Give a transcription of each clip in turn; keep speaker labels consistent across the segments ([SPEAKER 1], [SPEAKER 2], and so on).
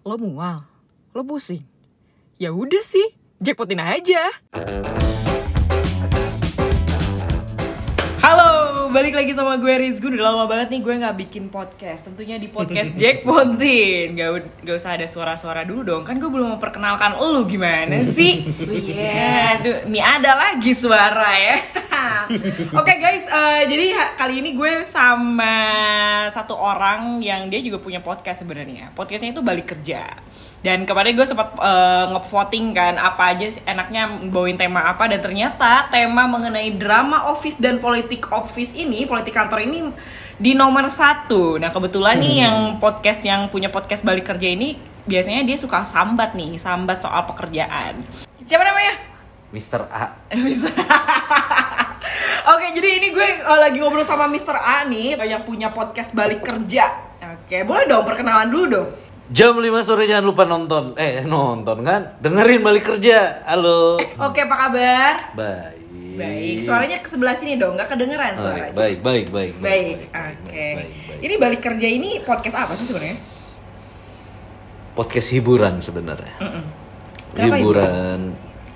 [SPEAKER 1] Lo mual? Lo pusing? Ya udah sih, jackpotin aja. Halo, balik lagi sama gue Rizky. Udah lama banget nih gue nggak bikin podcast. Tentunya di podcast Jackpotin. Gak, gak usah ada suara-suara dulu dong. Kan gue belum memperkenalkan lo gimana sih?
[SPEAKER 2] Iya.
[SPEAKER 1] Aduh, nih ada lagi suara ya. Oke guys, eh, jadi kali ini gue sama satu orang yang dia juga punya podcast sebenarnya. Podcastnya itu balik kerja. Dan kemarin gue sempat eh, nge-voting kan apa aja sih enaknya bawain tema apa dan ternyata tema mengenai drama office dan politik office ini, politik kantor ini di nomor satu. Nah kebetulan nih yang podcast yang punya podcast balik kerja ini biasanya dia suka sambat nih, sambat soal pekerjaan. Siapa namanya?
[SPEAKER 3] Mr. A.
[SPEAKER 1] Bisa. Oke, jadi ini gue uh, lagi ngobrol sama Mr. A nih yang punya podcast balik kerja. Oke, boleh dong perkenalan dulu dong.
[SPEAKER 3] Jam 5 sore jangan lupa nonton. Eh, nonton kan? Dengerin balik kerja. Halo.
[SPEAKER 1] Oke, apa kabar?
[SPEAKER 3] Baik.
[SPEAKER 1] Baik. Suaranya ke sebelah sini dong, nggak kedengeran
[SPEAKER 3] Baik,
[SPEAKER 1] suaranya.
[SPEAKER 3] baik, baik, baik.
[SPEAKER 1] Baik.
[SPEAKER 3] baik,
[SPEAKER 1] Oke.
[SPEAKER 3] baik, baik.
[SPEAKER 1] Ini balik kerja ini podcast apa sih sebenarnya?
[SPEAKER 3] podcast hiburan sebenarnya.
[SPEAKER 1] Kenapa
[SPEAKER 3] hiburan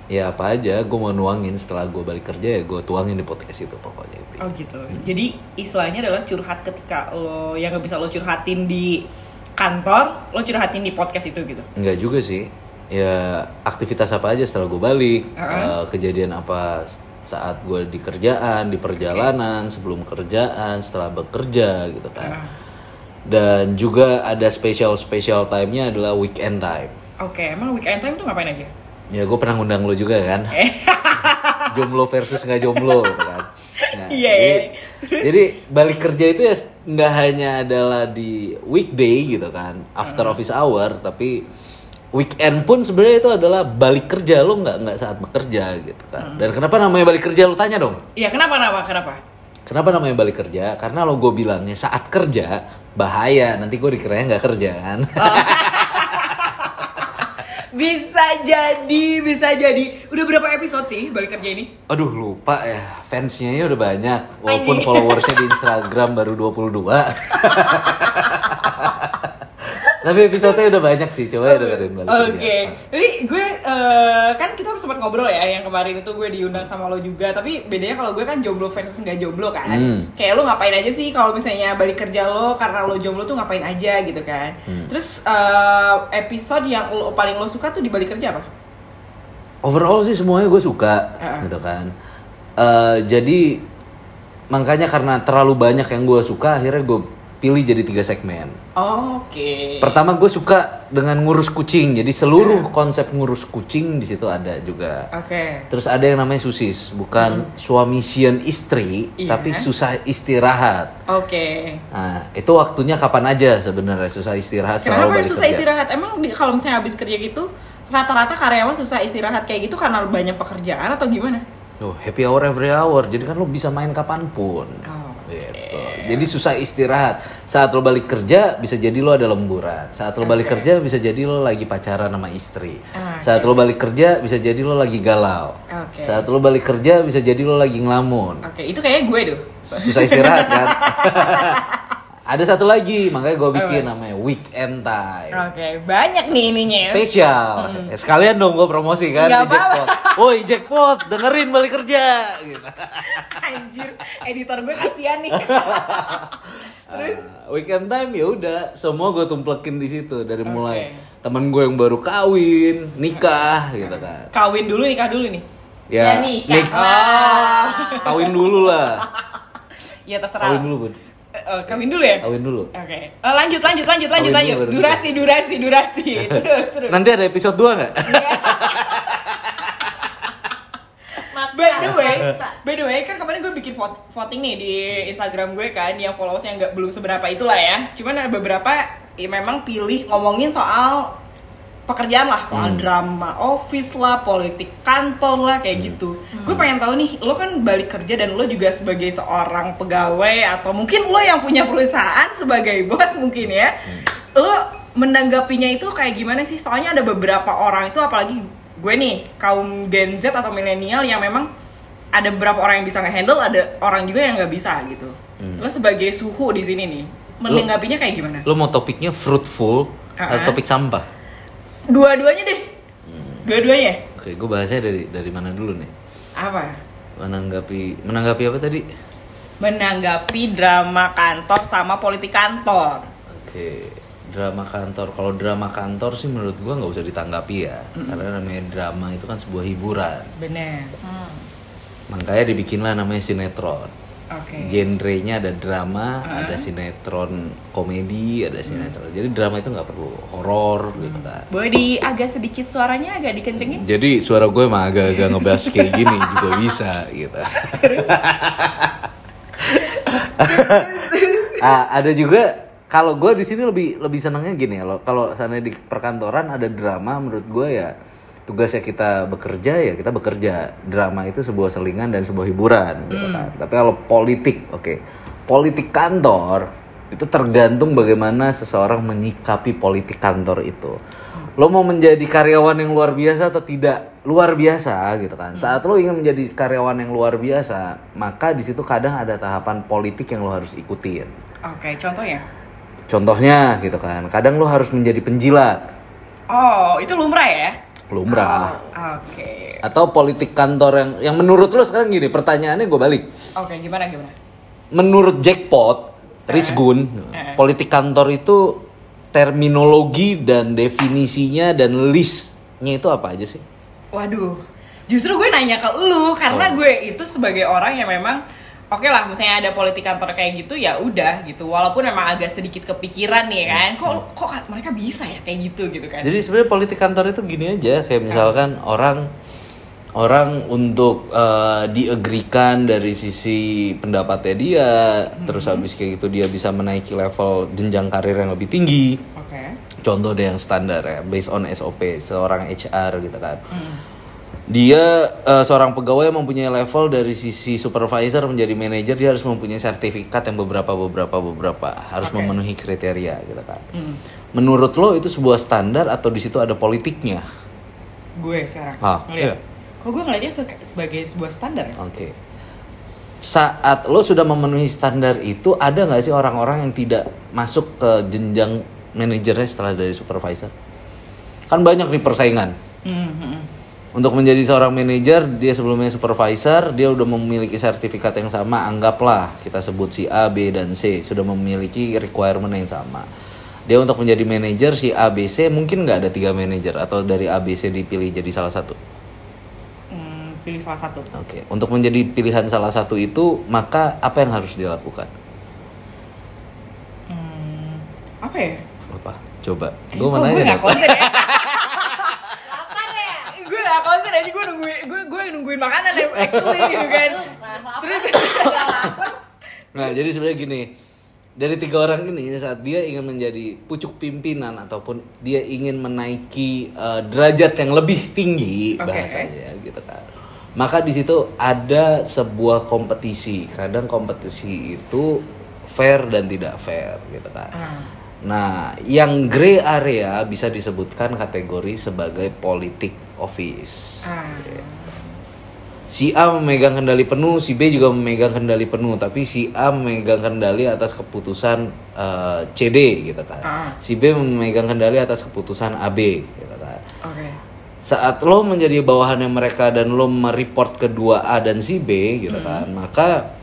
[SPEAKER 3] ya apa aja gue mau nuangin setelah gue balik kerja ya gue tuangin di podcast itu pokoknya itu.
[SPEAKER 1] Oh gitu. Jadi istilahnya adalah curhat ketika lo yang nggak bisa lo curhatin di kantor, lo curhatin di podcast itu gitu.
[SPEAKER 3] Enggak juga sih. Ya aktivitas apa aja setelah gue balik,
[SPEAKER 1] Uh-uh.
[SPEAKER 3] eh, kejadian apa saat gue di kerjaan, di perjalanan, sebelum kerjaan, setelah bekerja gitu kan.
[SPEAKER 1] Ah.
[SPEAKER 3] Dan juga ada special special time-nya adalah weekend time.
[SPEAKER 1] Oke, emang weekend time tuh ngapain aja?
[SPEAKER 3] Ya gue pernah ngundang lo juga kan.
[SPEAKER 1] Eh.
[SPEAKER 3] jomblo versus nggak jomblo gitu kan. Nah,
[SPEAKER 1] Iya,
[SPEAKER 3] jadi,
[SPEAKER 1] iya.
[SPEAKER 3] jadi balik kerja itu ya nggak hanya adalah di weekday gitu kan, after
[SPEAKER 1] Hmm.
[SPEAKER 3] office hour, tapi weekend pun sebenarnya itu adalah balik kerja lo nggak nggak saat bekerja gitu kan.
[SPEAKER 1] Hmm.
[SPEAKER 3] Dan kenapa namanya balik kerja lo tanya dong?
[SPEAKER 1] Iya, kenapa kenapa kenapa?
[SPEAKER 3] Kenapa namanya balik kerja? Karena lo gue bilangnya saat kerja bahaya nanti gue dikiranya nggak kerja kan.
[SPEAKER 1] Bisa jadi, bisa jadi. Udah berapa episode sih balik kerja ini?
[SPEAKER 3] Aduh lupa ya fansnya ya udah banyak walaupun followersnya di Instagram baru 22 tapi episode-nya udah banyak sih coba ya dengerin balik
[SPEAKER 1] Oke,
[SPEAKER 3] kerja.
[SPEAKER 1] jadi gue eh, kan kita sempat ngobrol ya yang kemarin itu gue diundang sama lo juga, tapi bedanya kalau gue kan jomblo versus nggak jomblo kan.
[SPEAKER 3] Hmm.
[SPEAKER 1] Kayak lo ngapain aja sih kalau misalnya balik kerja lo karena lo jomblo tuh ngapain aja gitu kan.
[SPEAKER 3] Hmm.
[SPEAKER 1] Terus eh, episode yang lo, paling lo suka tuh di balik kerja apa?
[SPEAKER 3] overall sih semuanya gue suka
[SPEAKER 1] Heeh.
[SPEAKER 3] gitu kan Eh, jadi makanya karena terlalu banyak yang gue suka akhirnya gue pilih jadi tiga segmen
[SPEAKER 1] Oke.
[SPEAKER 3] pertama gue suka dengan ngurus kucing jadi seluruh konsep ngurus kucing di situ ada juga
[SPEAKER 1] Oke.
[SPEAKER 3] Terus ada yang namanya susis, bukan suami sian istri,
[SPEAKER 1] Iya.
[SPEAKER 3] tapi susah istirahat.
[SPEAKER 1] Oke.
[SPEAKER 3] Nah, itu waktunya kapan aja sebenarnya susah istirahat
[SPEAKER 1] Kenapa
[SPEAKER 3] selalu
[SPEAKER 1] susah
[SPEAKER 3] kerja.
[SPEAKER 1] istirahat? Emang kalau misalnya habis kerja gitu rata-rata karyawan susah istirahat kayak gitu karena banyak pekerjaan atau gimana?
[SPEAKER 3] Tuh, happy hour every hour. Jadi kan lo bisa main kapan pun.
[SPEAKER 1] Oh,
[SPEAKER 3] Gitu. Jadi susah istirahat. Saat lo balik kerja bisa jadi lo ada lemburan. Saat lo balik kerja bisa jadi lo lagi pacaran sama istri.
[SPEAKER 1] Ah,
[SPEAKER 3] Saat lo balik kerja bisa jadi lo lagi galau.
[SPEAKER 1] Oke.
[SPEAKER 3] Saat lo balik kerja bisa jadi lo lagi ngelamun.
[SPEAKER 1] Oke, itu kayaknya gue tuh.
[SPEAKER 3] susah istirahat kan ada satu lagi makanya gue bikin namanya weekend time
[SPEAKER 1] Oke, banyak nih ininya. ya.
[SPEAKER 3] spesial Eh, sekalian dong gue promosi kan di jackpot woi jackpot dengerin balik kerja gitu.
[SPEAKER 1] Anjir, editor gue kasihan nih. Terus
[SPEAKER 3] Ah, weekend time ya udah semua gue tumplekin di situ dari mulai
[SPEAKER 1] Oke.
[SPEAKER 3] temen gue yang baru kawin nikah gitu kan
[SPEAKER 1] kawin dulu nikah dulu nih.
[SPEAKER 3] ya,
[SPEAKER 2] nikah.
[SPEAKER 3] nik-
[SPEAKER 1] Oh.
[SPEAKER 3] kawin dulu lah
[SPEAKER 1] Ya terserah.
[SPEAKER 3] kawin dulu bud
[SPEAKER 1] Eh, kawin dulu ya?
[SPEAKER 3] kawin dulu
[SPEAKER 1] Oke. Eh, lanjut lanjut lanjut lanjut
[SPEAKER 3] Kawin
[SPEAKER 1] lanjut.
[SPEAKER 3] baru
[SPEAKER 1] Durasi durasi durasi. terus terus.
[SPEAKER 3] nanti ada episode 2 nggak
[SPEAKER 2] Maksa.
[SPEAKER 1] By the way, by the way kan kemarin gue bikin vot- voting nih di Instagram gue kan yang followersnya nggak belum seberapa itulah ya. Cuman ada beberapa ya memang pilih ngomongin soal pekerjaan lah, soal
[SPEAKER 3] Hmm.
[SPEAKER 1] drama office lah, politik kantor lah kayak
[SPEAKER 3] Hmm.
[SPEAKER 1] gitu. Gue pengen tahu nih, lo kan balik kerja dan lo juga sebagai seorang pegawai atau mungkin lo yang punya perusahaan sebagai bos mungkin ya.
[SPEAKER 3] Hmm.
[SPEAKER 1] Lo menanggapinya itu kayak gimana sih? Soalnya ada beberapa orang itu apalagi gue nih kaum Gen Z atau milenial yang memang ada beberapa orang yang bisa nge-handle, ada orang juga yang nggak bisa gitu.
[SPEAKER 3] Hmm.
[SPEAKER 1] Lo sebagai suhu di sini nih, menanggapinya kayak gimana?
[SPEAKER 3] lo mau topiknya fruitful atau
[SPEAKER 1] Ah.
[SPEAKER 3] topik sampah?
[SPEAKER 1] Dua-duanya deh. Dua-duanya.
[SPEAKER 3] Oke, gue bahasnya dari dari mana dulu nih?
[SPEAKER 1] Apa?
[SPEAKER 3] Menanggapi menanggapi apa tadi?
[SPEAKER 1] Menanggapi drama kantor sama politik kantor.
[SPEAKER 3] Oke, drama kantor. Kalau drama kantor sih menurut gua nggak usah ditanggapi ya, karena namanya drama itu kan sebuah hiburan.
[SPEAKER 1] Bener.
[SPEAKER 3] Makanya dibikinlah namanya sinetron.
[SPEAKER 1] Oke.
[SPEAKER 3] Genrenya ada drama, ada sinetron komedi, ada sinetron. Jadi drama itu nggak perlu horor gitu kan.
[SPEAKER 1] Boleh di agak sedikit suaranya agak dikencengin?
[SPEAKER 3] Jadi suara gue emang agak-agak ngebahas kayak gini juga bisa gitu. ah, ada juga kalau gue di sini lebih lebih senangnya gini kalau kalau sana di perkantoran ada drama menurut gue ya tugasnya kita bekerja ya kita bekerja. Drama itu sebuah selingan dan sebuah hiburan gitu kan. Tapi kalau politik oke. Politik kantor itu tergantung bagaimana seseorang menyikapi politik kantor itu. Lo mau menjadi karyawan yang luar biasa atau tidak? Luar biasa gitu kan. Saat lo ingin menjadi karyawan yang luar biasa maka di situ kadang ada tahapan politik yang lo harus ikutin.
[SPEAKER 1] Oke, contohnya?
[SPEAKER 3] contohnya gitu kan. Kadang lo harus menjadi penjilat.
[SPEAKER 1] Oh, itu lumrah ya?
[SPEAKER 3] Lumrah
[SPEAKER 1] Oke.
[SPEAKER 3] atau politik kantor yang yang menurut lo sekarang gini pertanyaannya gue balik
[SPEAKER 1] Oke, gimana gimana?
[SPEAKER 3] menurut jackpot Rizgun
[SPEAKER 1] Eh.
[SPEAKER 3] politik kantor itu terminologi dan definisinya dan listnya itu apa aja sih
[SPEAKER 1] Waduh, justru gue nanya ke lu karena
[SPEAKER 3] Oh.
[SPEAKER 1] gue itu sebagai orang yang memang oke lah, misalnya ada politik kantor kayak gitu ya udah gitu. Walaupun memang agak sedikit kepikiran nih kan, kok kok kan- mereka bisa ya kayak gitu gitu kan?
[SPEAKER 3] Jadi sebenarnya politik kantor itu gini aja, kayak misalkan orang orang untuk uh, diagrikan dari sisi pendapatnya dia, terus habis kayak gitu dia bisa menaiki level jenjang karir yang lebih tinggi.
[SPEAKER 1] Oke.
[SPEAKER 3] Contoh deh yang standar ya, based on SOP seorang HR gitu kan. Dia uh, seorang pegawai yang mempunyai level dari sisi supervisor menjadi manajer dia harus mempunyai sertifikat yang beberapa beberapa beberapa harus
[SPEAKER 1] Oke.
[SPEAKER 3] memenuhi kriteria gitu kan. Menurut lo itu sebuah standar atau di situ ada politiknya?
[SPEAKER 1] Gue sekarang
[SPEAKER 3] Ah,
[SPEAKER 1] ngeliat.
[SPEAKER 3] iya.
[SPEAKER 1] Kok gue ngeliatnya se- sebagai sebuah standar ya?
[SPEAKER 3] Oke. Saat lo sudah memenuhi standar itu, ada nggak sih orang-orang yang tidak masuk ke jenjang manajernya setelah dari supervisor? Kan banyak nih persaingan.
[SPEAKER 1] Hmm, hmm, hmm.
[SPEAKER 3] Untuk menjadi seorang manajer, dia sebelumnya supervisor, dia udah memiliki sertifikat yang sama, anggaplah kita sebut si A, B, dan C sudah memiliki requirement yang sama. Dia untuk menjadi manajer si A, B, C mungkin nggak ada tiga manajer atau dari A, B, C dipilih jadi salah satu.
[SPEAKER 1] Hmm, pilih salah satu.
[SPEAKER 3] Oke, untuk menjadi pilihan salah satu itu, maka apa yang harus dilakukan?
[SPEAKER 1] Hmm, apa ya?
[SPEAKER 3] Apa? Coba.
[SPEAKER 1] Eh,
[SPEAKER 3] Gue mau
[SPEAKER 1] gue
[SPEAKER 3] nanya.
[SPEAKER 1] gak konsen ya? Konsen aja gue nungguin gue gue nungguin makanan ya actually gitu kan. Terus
[SPEAKER 3] Nah, jadi sebenarnya gini, dari tiga orang ini saat dia ingin menjadi pucuk pimpinan ataupun dia ingin menaiki eh, derajat yang lebih tinggi
[SPEAKER 1] Oke.
[SPEAKER 3] bahasanya gitu kan. Maka di situ ada sebuah kompetisi. Kadang kompetisi itu fair dan tidak fair gitu kan.
[SPEAKER 1] Ah.
[SPEAKER 3] Nah, yang gray area bisa disebutkan kategori sebagai politik office.
[SPEAKER 1] Ah.
[SPEAKER 3] Si A memegang kendali penuh, si B juga memegang kendali penuh, tapi si A memegang kendali atas keputusan eh, CD gitu kan.
[SPEAKER 1] Ah.
[SPEAKER 3] Si B memegang kendali atas keputusan AB gitu kan.
[SPEAKER 1] Oke.
[SPEAKER 3] Saat lo menjadi bawahannya mereka dan lo mereport kedua A dan si B gitu kan, maka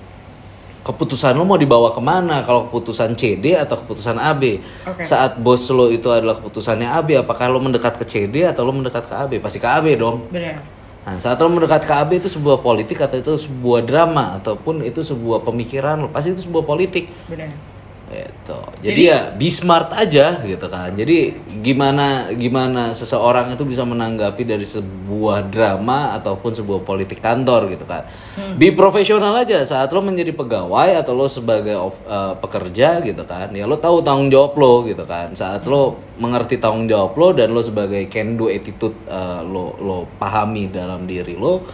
[SPEAKER 3] keputusan lo mau dibawa ke mana? Kalau keputusan CD atau keputusan AB?
[SPEAKER 1] Oke.
[SPEAKER 3] Saat bos lo itu adalah keputusannya AB, apakah lo mendekat ke CD atau lo mendekat ke AB? Pasti ke AB dong.
[SPEAKER 1] Benar.
[SPEAKER 3] Nah, saat lo mendekat ke AB itu sebuah politik atau itu sebuah drama ataupun itu sebuah pemikiran lo, pasti itu sebuah politik.
[SPEAKER 1] Benar.
[SPEAKER 3] Gitu. Jadi, ya be smart aja gitu kan. Jadi gimana gimana seseorang itu bisa menanggapi dari sebuah drama ataupun sebuah politik kantor gitu kan. Be profesional aja saat lo menjadi pegawai atau lo sebagai of- eh, pekerja gitu kan. Ya lo tahu tanggung jawab lo gitu kan. Saat lo mengerti tanggung jawab lo dan lo sebagai can do attitude eh, lo lo pahami dalam diri lo,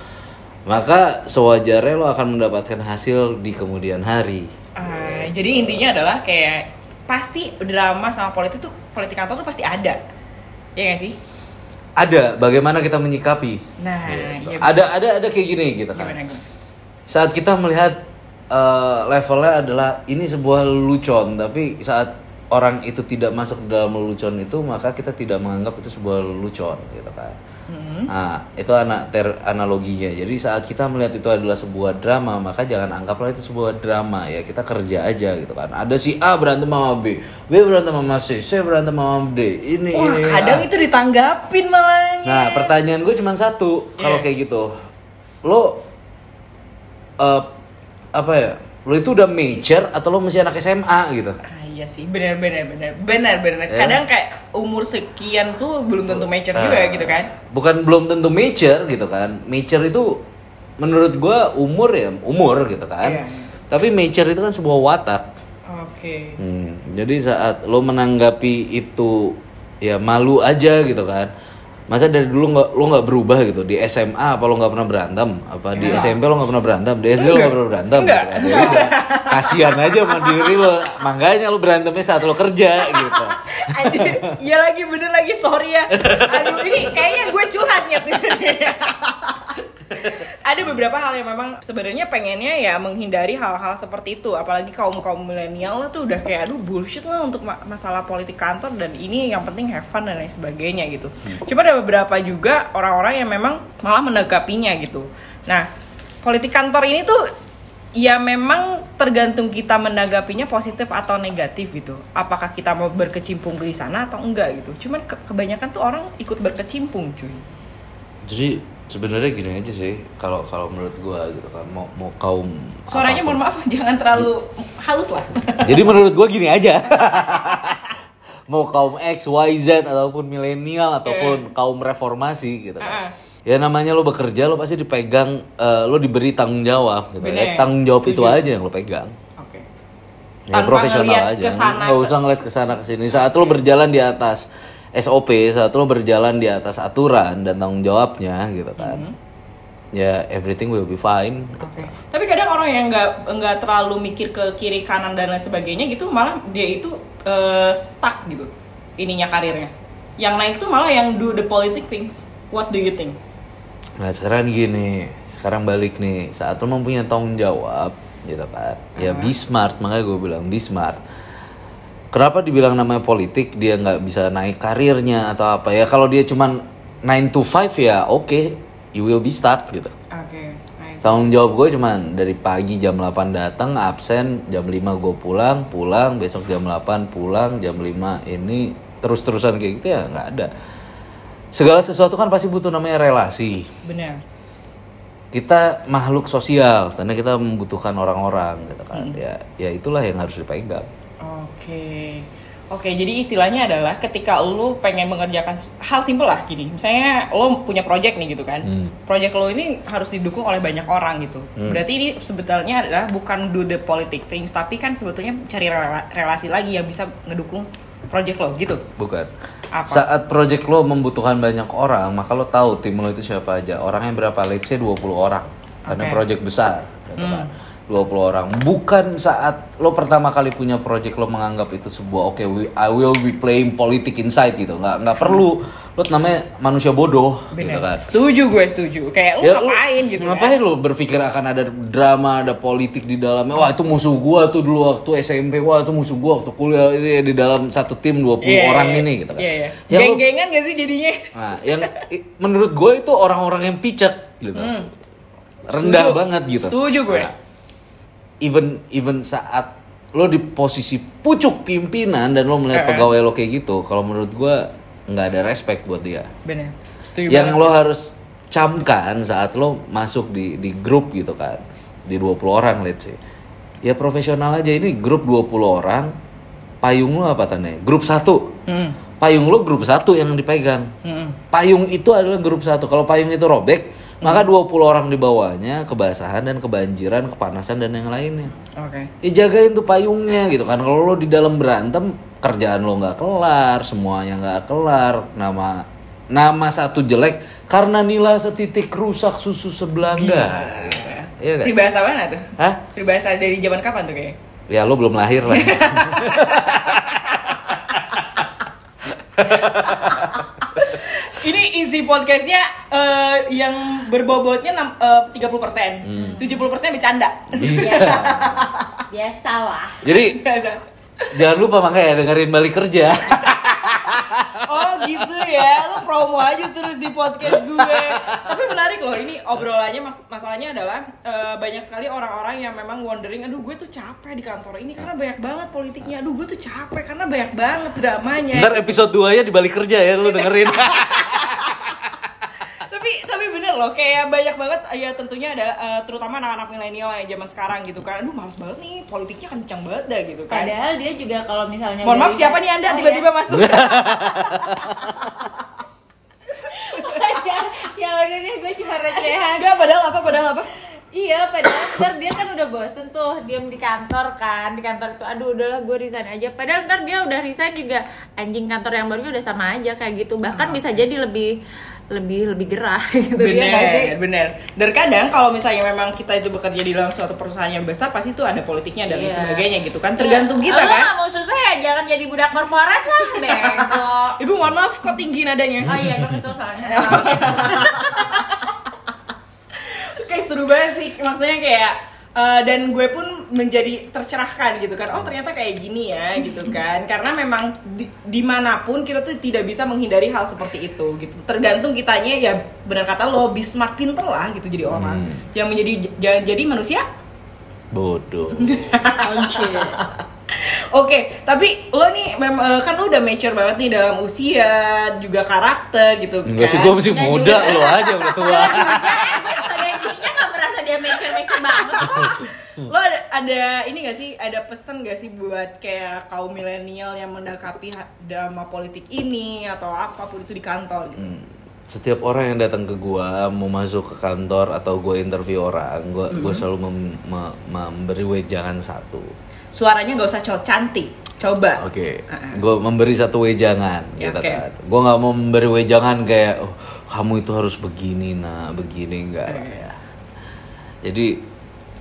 [SPEAKER 3] maka sewajarnya lo akan mendapatkan hasil di kemudian hari.
[SPEAKER 1] Jadi intinya adalah kayak pasti drama sama politik tuh politik kantor tuh pasti ada. Ya gak sih?
[SPEAKER 3] ada bagaimana kita menyikapi
[SPEAKER 1] Nah,
[SPEAKER 3] Gitu.
[SPEAKER 1] iya.
[SPEAKER 3] ada ada ada kayak gini gitu kan
[SPEAKER 1] Gimana gimana?
[SPEAKER 3] saat kita melihat eh, levelnya adalah ini sebuah lucuan tapi saat orang itu tidak masuk dalam lelucon itu maka kita tidak menganggap itu sebuah lelucon gitu kan nah itu anak ter analoginya jadi saat kita melihat itu adalah sebuah drama maka jangan anggaplah itu sebuah drama ya kita kerja aja gitu kan ada si A berantem sama B B berantem sama C C berantem sama D ini
[SPEAKER 1] Wah,
[SPEAKER 3] ini
[SPEAKER 1] kadang
[SPEAKER 3] ah.
[SPEAKER 1] itu ditanggapin malah.
[SPEAKER 3] Nah, pertanyaan gue cuma satu. Kalau
[SPEAKER 1] Iya.
[SPEAKER 3] kayak gitu, lo eh, apa ya? Lo itu udah major atau lo masih anak SMA gitu?
[SPEAKER 1] Iya sih, benar benar benar. Benar benar.
[SPEAKER 3] Ya.
[SPEAKER 1] Kadang kayak umur sekian tuh belum tentu mature juga
[SPEAKER 3] Ah.
[SPEAKER 1] gitu kan.
[SPEAKER 3] Bukan belum tentu major gitu kan? Major itu menurut gue umur ya umur gitu kan.
[SPEAKER 1] Iya.
[SPEAKER 3] Tapi major itu kan sebuah watak.
[SPEAKER 1] Oke.
[SPEAKER 3] Hmm, jadi saat lo menanggapi itu ya malu aja gitu kan. Masa dari dulu nggak lo nggak berubah gitu di SMA apa lo nggak pernah berantem? Apa di
[SPEAKER 1] Enggak.
[SPEAKER 3] SMP lo nggak pernah berantem? Di SD lo nggak pernah berantem?
[SPEAKER 1] Enggak.
[SPEAKER 3] Gitu kan. Ya udah, kasihan aja sama diri lo. Makanya lo berantemnya saat lo kerja gitu.
[SPEAKER 1] Anjir, iya lagi bener lagi sorry ya. Aduh ini kayaknya gue curhat nyet di sini. Beberapa hal yang memang sebenarnya pengennya ya menghindari hal-hal seperti itu, apalagi kaum kaum milenial tuh udah kayak aduh bullshit lah untuk ma- masalah politik kantor dan ini yang penting have fun dan lain sebagainya gitu. Cuma ada beberapa juga orang-orang yang memang malah menanggapinya gitu. Nah, politik kantor ini tuh ya memang tergantung kita menanggapinya positif atau negatif gitu. Apakah kita mau berkecimpung di sana atau enggak gitu. Cuman ke- kebanyakan tuh orang ikut berkecimpung cuy.
[SPEAKER 3] Jadi sebenarnya gini aja sih kalau kalau menurut gua gitu kan mau mau kaum
[SPEAKER 1] Suaranya
[SPEAKER 3] apa pun.
[SPEAKER 1] mohon maaf jangan terlalu halus lah.
[SPEAKER 3] Jadi menurut gue gini aja. Mau kaum X, Y, Z ataupun milenial ataupun kaum reformasi gitu kan. Ya namanya lo bekerja lo pasti dipegang eh, lo diberi tanggung jawab gitu. Ya,
[SPEAKER 1] Bener.
[SPEAKER 3] tanggung jawab itu
[SPEAKER 1] Setuju.
[SPEAKER 3] aja yang lo pegang.
[SPEAKER 1] Oke.
[SPEAKER 3] Ya
[SPEAKER 1] Tanpa
[SPEAKER 3] profesional aja.
[SPEAKER 1] ke
[SPEAKER 3] sana
[SPEAKER 1] Nggak
[SPEAKER 3] usah ngeliat ke sana ke sini. Saat lo berjalan di atas SOP, saat lo berjalan di atas aturan dan tanggung jawabnya gitu kan.
[SPEAKER 1] Mm-hmm.
[SPEAKER 3] Ya everything will be fine.
[SPEAKER 1] Oke. Tapi kadang orang yang nggak nggak terlalu mikir ke kiri kanan dan lain sebagainya gitu malah dia itu eh, stuck gitu ininya karirnya. Yang naik tuh malah yang do the politic things. What do you think?
[SPEAKER 3] Nah sekarang gini, sekarang balik nih, saat lo mempunyai tanggung jawab, gitu kan, ya be smart, makanya gue bilang be smart. Kenapa dibilang namanya politik, dia nggak bisa naik karirnya atau apa ya? Kalau dia cuman 9 to 5 ya oke, you will be stuck gitu.
[SPEAKER 1] Oke. baik.
[SPEAKER 3] Tanggung jawab gue cuman dari pagi jam 8 datang, absen, jam 5 gue pulang, pulang, besok jam 8 pulang, jam 5 ini terus-terusan kayak gitu ya nggak ada. Segala sesuatu kan pasti butuh namanya relasi
[SPEAKER 1] Benar.
[SPEAKER 3] kita makhluk sosial karena kita membutuhkan orang-orang gitu kan ya ya itulah yang harus dipegang
[SPEAKER 1] Oke. Oke, jadi istilahnya adalah ketika lu pengen mengerjakan hal simpel lah gini. Misalnya lo punya project nih gitu kan. Project lo ini harus didukung oleh banyak orang gitu. Berarti ini sebetulnya adalah bukan do the politic things, tapi kan sebetulnya cari rela- relasi lagi yang bisa ngedukung project lo gitu.
[SPEAKER 3] bukan
[SPEAKER 1] Apa?
[SPEAKER 3] saat project lo membutuhkan banyak orang maka lo tahu tim lo itu siapa aja orangnya berapa let's say 20 orang karena project besar gitu kan 20 orang bukan saat lo pertama kali punya project lo menganggap itu sebuah oke we- I will be playing politik inside gitu nggak nggak perlu lo namanya manusia bodoh gitu
[SPEAKER 1] Bener.
[SPEAKER 3] kan
[SPEAKER 1] Setuju gue setuju. Kayak lu
[SPEAKER 3] Ya,
[SPEAKER 1] ngapain gitu
[SPEAKER 3] ngapain
[SPEAKER 1] kan?
[SPEAKER 3] lo berpikir akan ada drama ada politik di dalamnya wah itu musuh gua tuh dulu waktu SMP wah itu musuh gua waktu kuliah ini di dalam satu tim 20
[SPEAKER 1] Iya,
[SPEAKER 3] orang
[SPEAKER 1] iya.
[SPEAKER 3] ini gitu kan
[SPEAKER 1] Iya, iya.
[SPEAKER 3] Yang lu-
[SPEAKER 1] Geng-gengan gak sih jadinya?
[SPEAKER 3] nah yang menurut gue itu orang-orang yang picek gitu rendah
[SPEAKER 1] Hmm. Setuju.
[SPEAKER 3] banget gitu
[SPEAKER 1] Setuju gue.
[SPEAKER 3] Nah, even even saat lo di posisi pucuk pimpinan dan lo melihat
[SPEAKER 1] Eh.
[SPEAKER 3] pegawai lo kayak gitu kalau menurut gue nggak ada respect buat dia
[SPEAKER 1] Bener. Setuju
[SPEAKER 3] yang
[SPEAKER 1] banget.
[SPEAKER 3] lo harus camkan saat lo masuk di di grup gitu kan di 20 orang let's say ya profesional aja ini grup 20 orang payung lo apa tandanya grup satu
[SPEAKER 1] Hmm.
[SPEAKER 3] payung lo grup satu yang dipegang
[SPEAKER 1] Hmm.
[SPEAKER 3] payung itu adalah grup satu kalau payung itu robek maka 20 orang di bawahnya kebasahan dan kebanjiran kepanasan dan yang lainnya
[SPEAKER 1] Oke.
[SPEAKER 3] ya jagain tuh payungnya gitu kan kalau lo di dalam berantem kerjaan lo nggak kelar semuanya nggak kelar nama nama satu jelek karena nila setitik rusak susu sebelanga Iya nggak?
[SPEAKER 1] Peribahasa mana tuh?
[SPEAKER 3] Hah?
[SPEAKER 1] Peribahasa dari zaman kapan tuh kayak?
[SPEAKER 3] Ya lo belum lahir lah.
[SPEAKER 1] Isi podcastnya eh, yang berbobotnya enam- eh, 30% 70% bercanda
[SPEAKER 3] Bisa.
[SPEAKER 2] Biasalah.
[SPEAKER 3] Jadi Jangan lupa makanya dengerin balik kerja.
[SPEAKER 1] Oh gitu ya, lo promo aja terus di podcast gue. Tapi menarik loh, ini obrolannya mas- masalahnya adalah eh, banyak sekali orang-orang yang memang wondering, aduh gue tuh capek di kantor ini karena banyak banget politiknya. Aduh gue tuh capek karena banyak banget dramanya.
[SPEAKER 3] Ntar episode 2 nya di balik kerja ya lu dengerin.
[SPEAKER 1] bener loh kayak banyak banget ya tentunya adalah eh, terutama anak-anak milenial yang zaman sekarang gitu kan. Aduh males banget nih politiknya kencang banget dah gitu kan.
[SPEAKER 2] Padahal dia juga kalau misalnya
[SPEAKER 1] mohon maaf siapa nih anda?
[SPEAKER 2] Oh,
[SPEAKER 1] tiba-tiba
[SPEAKER 2] ya.
[SPEAKER 1] masuk.
[SPEAKER 2] Ya, ya udah deh gue cuma recehan.
[SPEAKER 1] enggak padahal apa padahal apa?
[SPEAKER 2] Iya, padahal ntar dia kan udah bosen tuh diam di kantor kan. Di kantor itu aduh udahlah gue resign aja. Padahal ntar dia udah resign juga. Anjing kantor yang barunya udah sama aja kayak gitu. Bahkan bisa jadi lebih lebih lebih gerah gitu dia nggak sih?
[SPEAKER 1] bener. Bener dan kadang kalau misalnya memang kita itu bekerja di dalam suatu perusahaan yang besar pasti itu ada politiknya dan lain
[SPEAKER 2] Iya.
[SPEAKER 1] sebagainya gitu kan. Tergantung kita
[SPEAKER 2] Lo
[SPEAKER 1] kan.
[SPEAKER 2] nggak mau susah ya jangan jadi budak korporat lah bego.
[SPEAKER 1] Ibu mohon maaf kok tinggi nadanya?
[SPEAKER 2] Oh iya gue kesel soalnya.
[SPEAKER 1] Kayak seru banget sih. Maksudnya kayak eh, dan gue pun menjadi tercerahkan gitu kan oh ternyata kayak gini ya gitu kan karena memang di, di mana pun kita tuh tidak bisa menghindari hal seperti itu gitu tergantung kitanya ya benar kata lo be smart pinter lah gitu jadi orang
[SPEAKER 3] Hmm.
[SPEAKER 1] yang menjadi jangan jadi manusia
[SPEAKER 3] Bodoh.
[SPEAKER 1] Oke, tapi lo nih mem- eh, kan lo udah mature banget nih dalam usia juga karakter gitu
[SPEAKER 3] Enggak sih
[SPEAKER 1] kan.
[SPEAKER 3] gue masih muda, lo aja udah tua.
[SPEAKER 2] Ya, gue sebagai dirinya dia mature-mature banget
[SPEAKER 1] Lo ada, ada ini gak sih, ada pesan gak sih buat kayak kaum milenial yang mendakapi drama politik ini atau apa pun itu di kantor gitu?
[SPEAKER 3] Hmm. Setiap orang yang datang ke gua mau masuk ke kantor atau gue interview orang, gua gua selalu mem- me- memberi wejangan satu.
[SPEAKER 1] Suaranya gak usah cowok cantik, coba.
[SPEAKER 3] Oke,
[SPEAKER 1] Uh-uh.
[SPEAKER 3] gue memberi satu wejangan,
[SPEAKER 1] Ya,
[SPEAKER 3] gitu
[SPEAKER 1] oke.
[SPEAKER 3] kan. Gue nggak mau memberi wejangan kayak, oh, kamu itu harus begini, nah, begini enggak.
[SPEAKER 1] Iya.
[SPEAKER 3] Jadi,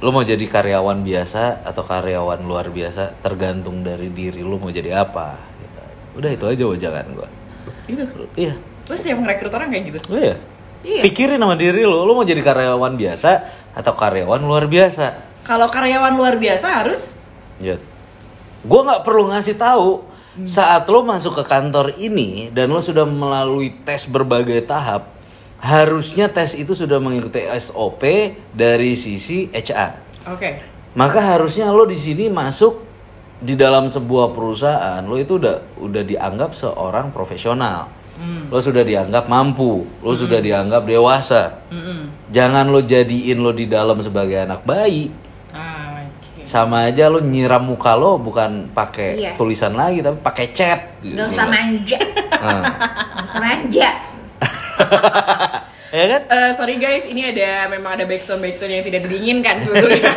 [SPEAKER 3] lo mau jadi karyawan biasa atau karyawan luar biasa, tergantung dari diri lo mau jadi apa. Gitu. Udah itu aja wejangan gue.
[SPEAKER 1] Gitu.
[SPEAKER 3] Iya,
[SPEAKER 1] Lo setiap ngerekrut orang kayak gitu?
[SPEAKER 3] lo ya.
[SPEAKER 2] Iya.
[SPEAKER 3] Pikirin sama diri lo, lo mau jadi karyawan biasa atau karyawan luar biasa.
[SPEAKER 1] Kalau karyawan luar biasa harus
[SPEAKER 3] Ya. Gue nggak perlu ngasih tahu saat lo masuk ke kantor ini dan lo sudah melalui tes berbagai tahap, harusnya tes itu sudah mengikuti SOP dari sisi HR.
[SPEAKER 1] Oke.
[SPEAKER 3] Maka harusnya lo di sini masuk di dalam sebuah perusahaan, lo itu udah udah dianggap seorang profesional. Lo sudah dianggap mampu, lo sudah dianggap dewasa.
[SPEAKER 1] Mm-mm.
[SPEAKER 3] Jangan lo jadiin lo di dalam sebagai anak bayi
[SPEAKER 1] Ah, oke.
[SPEAKER 3] sama aja lo nyiram muka lo bukan pakai
[SPEAKER 2] Iya.
[SPEAKER 3] tulisan lagi tapi pakai cat gitu.
[SPEAKER 2] Gak usah manja
[SPEAKER 3] Nah.
[SPEAKER 2] Gak usah manja
[SPEAKER 3] ya kan
[SPEAKER 1] Eh, sorry guys, ini ada memang ada backsound backsound yang tidak diinginkan sebetulnya.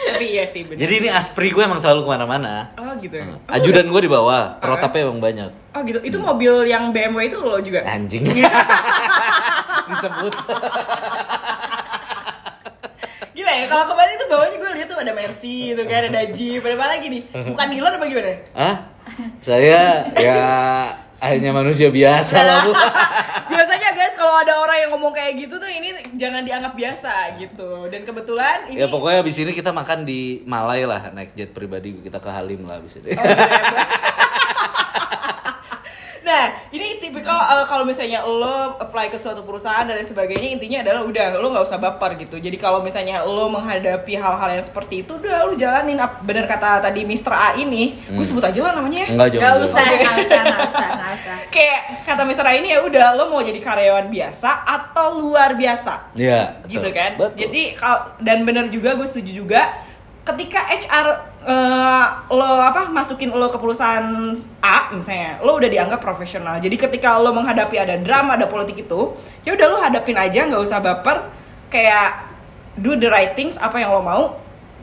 [SPEAKER 1] Tapi iya sih benar.
[SPEAKER 3] jadi ini aspri gue emang selalu ke mana-mana
[SPEAKER 1] Oh gitu.
[SPEAKER 3] Nah,
[SPEAKER 1] Oh,
[SPEAKER 3] ajudan gue di bawah protapnya emang banyak
[SPEAKER 1] Oh gitu. Itu mobil yang BMW itu lo juga.
[SPEAKER 3] anjing disebut
[SPEAKER 1] Gila ya, kalau kemarin itu bawahnya gue lihat tuh ada Mercy gitu kan, ada Jeep, ada apa lagi nih? Bukan dealer apa gimana?
[SPEAKER 3] ah saya ya hanya manusia biasa lah bu.
[SPEAKER 1] Biasanya guys kalau ada orang yang ngomong kayak gitu tuh ini jangan dianggap biasa gitu. Dan kebetulan ini
[SPEAKER 3] ya pokoknya abis ini kita makan di Malai lah naik jet pribadi kita ke Halim lah abis ini.
[SPEAKER 1] Oh, gitu Nah, ini tipikal uh, kalau misalnya lo apply ke suatu perusahaan dan lain sebagainya, intinya adalah udah lo nggak usah baper gitu. Jadi kalau misalnya lo menghadapi hal-hal yang seperti itu, udah lo jalanin. Bener kata tadi Mr. A ini, gue sebut aja lah namanya. ya.
[SPEAKER 3] enggak
[SPEAKER 2] Gak
[SPEAKER 3] jangan
[SPEAKER 2] usah,
[SPEAKER 3] jangan.
[SPEAKER 2] gak usah, gak usah,
[SPEAKER 1] Kayak kata Mr. A ini ya udah lo mau jadi karyawan biasa atau luar biasa.
[SPEAKER 3] Iya, betul.
[SPEAKER 1] gitu kan
[SPEAKER 3] Betul.
[SPEAKER 1] jadi kal- dan bener juga gue setuju juga ketika HR eh, lo apa masukin lo ke perusahaan A misalnya lo udah dianggap profesional jadi ketika lo menghadapi ada drama ada politik itu ya udah lo hadapin aja nggak usah baper kayak do the right things apa yang lo mau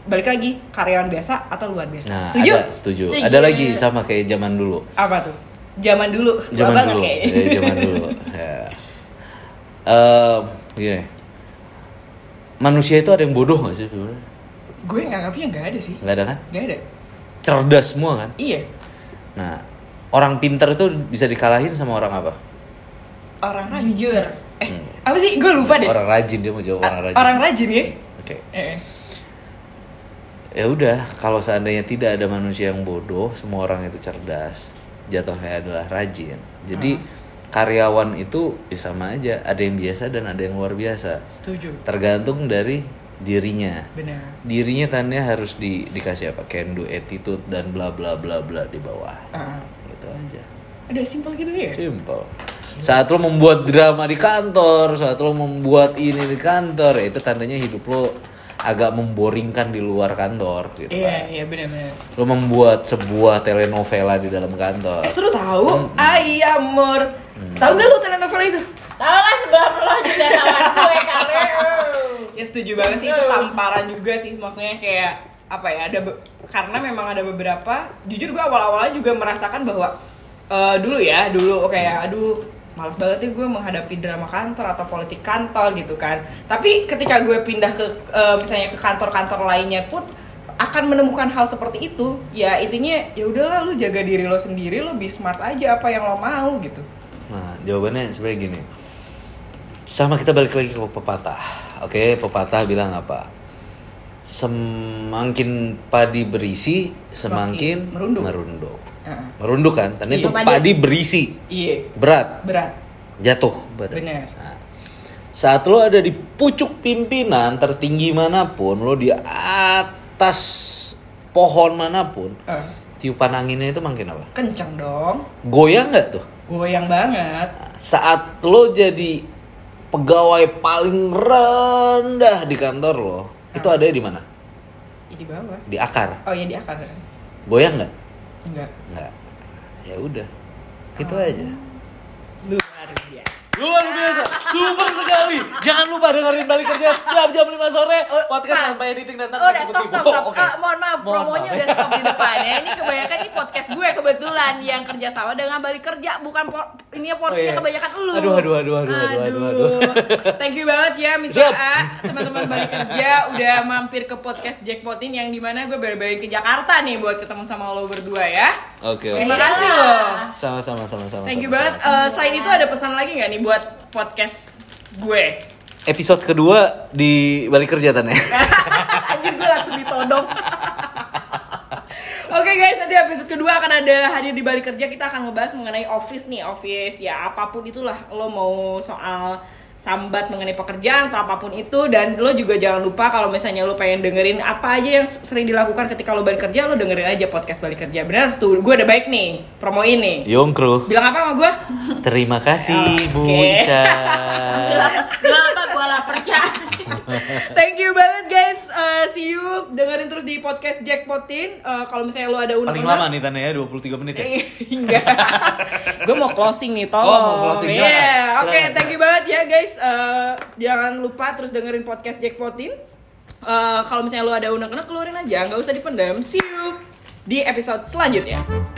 [SPEAKER 1] balik lagi karyawan biasa atau luar biasa
[SPEAKER 3] Nah,
[SPEAKER 1] setuju
[SPEAKER 3] ada setuju.
[SPEAKER 2] Setuju.
[SPEAKER 3] Ada lagi sama kayak zaman dulu.
[SPEAKER 1] apa tuh zaman dulu
[SPEAKER 3] Zaman
[SPEAKER 1] banget
[SPEAKER 3] dulu. Ya, zaman dulu. Ya. Em, gini. Manusia itu ada yang bodoh gak sih sebenarnya?
[SPEAKER 1] Gue nganggapnya nggak ada sih
[SPEAKER 3] Nggak ada kan?
[SPEAKER 1] nggak ada
[SPEAKER 3] Cerdas semua kan?
[SPEAKER 1] iya
[SPEAKER 3] Nah, orang pintar itu bisa dikalahin sama orang apa?
[SPEAKER 1] orang rajin
[SPEAKER 2] Jujur
[SPEAKER 1] eh apa sih gue lupa deh
[SPEAKER 3] Orang rajin dia mau jawab orang rajin.
[SPEAKER 1] orang rajin ya
[SPEAKER 3] Oke.
[SPEAKER 1] Eh,
[SPEAKER 3] ya udah kalau seandainya tidak ada manusia yang bodoh semua orang itu cerdas jatuhnya adalah rajin jadi karyawan itu ya sama aja ada yang biasa dan ada yang luar biasa
[SPEAKER 1] Setuju.
[SPEAKER 3] tergantung dari dirinya
[SPEAKER 1] Benar.
[SPEAKER 3] dirinya tandanya harus di, dikasih apa can do attitude dan bla bla bla bla di bawah
[SPEAKER 1] Ah.
[SPEAKER 3] gitu aja
[SPEAKER 1] Ada simpel gitu ya?
[SPEAKER 3] simple saat lo membuat drama di kantor saat lo membuat ini di kantor ya itu tandanya hidup lo agak memboringkan di luar kantor gitu
[SPEAKER 1] Iya,
[SPEAKER 3] kan
[SPEAKER 1] iya benar-benar.
[SPEAKER 3] lo membuat sebuah telenovela di dalam kantor
[SPEAKER 1] Eh seru tahu? Ay amor. Tahu nggak lu telenovela itu?
[SPEAKER 2] Tahu kan sebelum lo juga.
[SPEAKER 1] Ya setuju banget sih itu tamparan juga sih maksudnya kayak apa ya ada karena memang ada beberapa jujur gue awal-awalnya juga merasakan bahwa eh, dulu ya dulu kayak aduh males banget nih gue menghadapi drama kantor atau politik kantor gitu kan. Tapi ketika gue pindah ke eh, misalnya ke kantor-kantor lainnya pun akan menemukan hal seperti itu ya intinya ya udahlah lu jaga diri lo sendiri lo be smart aja apa yang lo mau gitu.
[SPEAKER 3] Nah, jawabannya sebenarnya gini. Sama kita balik lagi ke pepatah. Oke, pepatah bilang apa? Semakin padi berisi, semakin
[SPEAKER 1] merunduk.
[SPEAKER 3] merunduk.
[SPEAKER 1] Heeh.
[SPEAKER 3] Merunduk kan? Tadi itu
[SPEAKER 2] Iya.
[SPEAKER 3] padi berisi,
[SPEAKER 1] iya
[SPEAKER 3] berat,
[SPEAKER 1] berat
[SPEAKER 3] jatuh badan.
[SPEAKER 1] Bener.
[SPEAKER 3] Nah, saat lo ada di pucuk pimpinan tertinggi mana pun, lo di atas pohon mana pun,
[SPEAKER 1] Eh,
[SPEAKER 3] tiupan anginnya itu makin apa?
[SPEAKER 1] kenceng dong
[SPEAKER 3] Goyang nggak tuh?
[SPEAKER 1] goyang banget
[SPEAKER 3] saat lo jadi pegawai paling rendah di kantor lo itu ada di mana?
[SPEAKER 1] Ya, di bawah.
[SPEAKER 3] Di akar?
[SPEAKER 1] Oh ya di akar.
[SPEAKER 3] Goyang nggak?
[SPEAKER 1] Enggak
[SPEAKER 3] nggak. Ya udah itu aja.
[SPEAKER 1] Biasa
[SPEAKER 3] luar biasa super sekali jangan lupa dengerin balik kerja setiap jam 5 sore
[SPEAKER 1] Oh,
[SPEAKER 3] podcast
[SPEAKER 1] Pak.
[SPEAKER 3] tanpa editing dan
[SPEAKER 1] Oh, udah stop
[SPEAKER 3] tipu-tipu.
[SPEAKER 1] stop
[SPEAKER 3] Oh,
[SPEAKER 1] stop.
[SPEAKER 3] oke.
[SPEAKER 1] Ah, mohon maaf,
[SPEAKER 3] Mohon
[SPEAKER 1] promonya
[SPEAKER 3] maaf.
[SPEAKER 1] udah stop di depan ya. Ini kebanyakan ini podcast gue kebetulan yang kerja sama dengan balik kerja, bukan por ini porsinya
[SPEAKER 3] Oh, iya.
[SPEAKER 1] kebanyakan lu.
[SPEAKER 3] Aduh, aduh, aduh, aduh, aduh, aduh, aduh.
[SPEAKER 1] Thank you banget ya
[SPEAKER 3] Siap.
[SPEAKER 1] A, teman-teman balik kerja udah mampir ke podcast Jackpotin yang di mana gue baru-baru ke Jakarta nih buat ketemu sama lo berdua ya.
[SPEAKER 3] Oke
[SPEAKER 1] Terima
[SPEAKER 3] oke.
[SPEAKER 1] kasih loh.
[SPEAKER 3] sama-sama sama-sama
[SPEAKER 1] Thank you
[SPEAKER 3] sama-sama.
[SPEAKER 1] banget. Eh, selain itu ada pesan lagi nggak nih buat podcast gue?
[SPEAKER 3] episode kedua di balik kerja tan ya
[SPEAKER 1] Anjir gue langsung ditodong Oke guys, nanti episode kedua akan ada hadir di balik kerja kita akan ngebahas mengenai office nih, office ya apa pun itulah lo mau soal sambat mengenai pekerjaan atau apa pun itu dan lo juga jangan lupa kalau misalnya lo pengen dengerin apa aja yang sering dilakukan ketika lo balik kerja lo dengerin aja podcast balik kerja. Bener tuh gue udah baik nih promo ini
[SPEAKER 3] Yongkru.
[SPEAKER 1] Bilang apa sama gue
[SPEAKER 3] terima kasih Bu
[SPEAKER 1] Oke.
[SPEAKER 3] Ica.
[SPEAKER 2] Bilang, bilang apa gue lapar ya.
[SPEAKER 1] Podcast Jackpotin. Uh, kalau misalnya lo ada
[SPEAKER 3] paling lama nih Tane ya 23 menit ya
[SPEAKER 1] Eh, Enggak. Gue mau closing nih, tolong.
[SPEAKER 3] Oh, mau closing,
[SPEAKER 1] Iya,
[SPEAKER 3] silakan.
[SPEAKER 1] oke,
[SPEAKER 3] Silakan.
[SPEAKER 1] thank you banget ya guys. Uh, jangan lupa terus dengerin podcast Jackpotin. Uh, kalau misalnya lo ada unek-unek keluarin aja, nggak usah dipendam. See you di episode selanjutnya.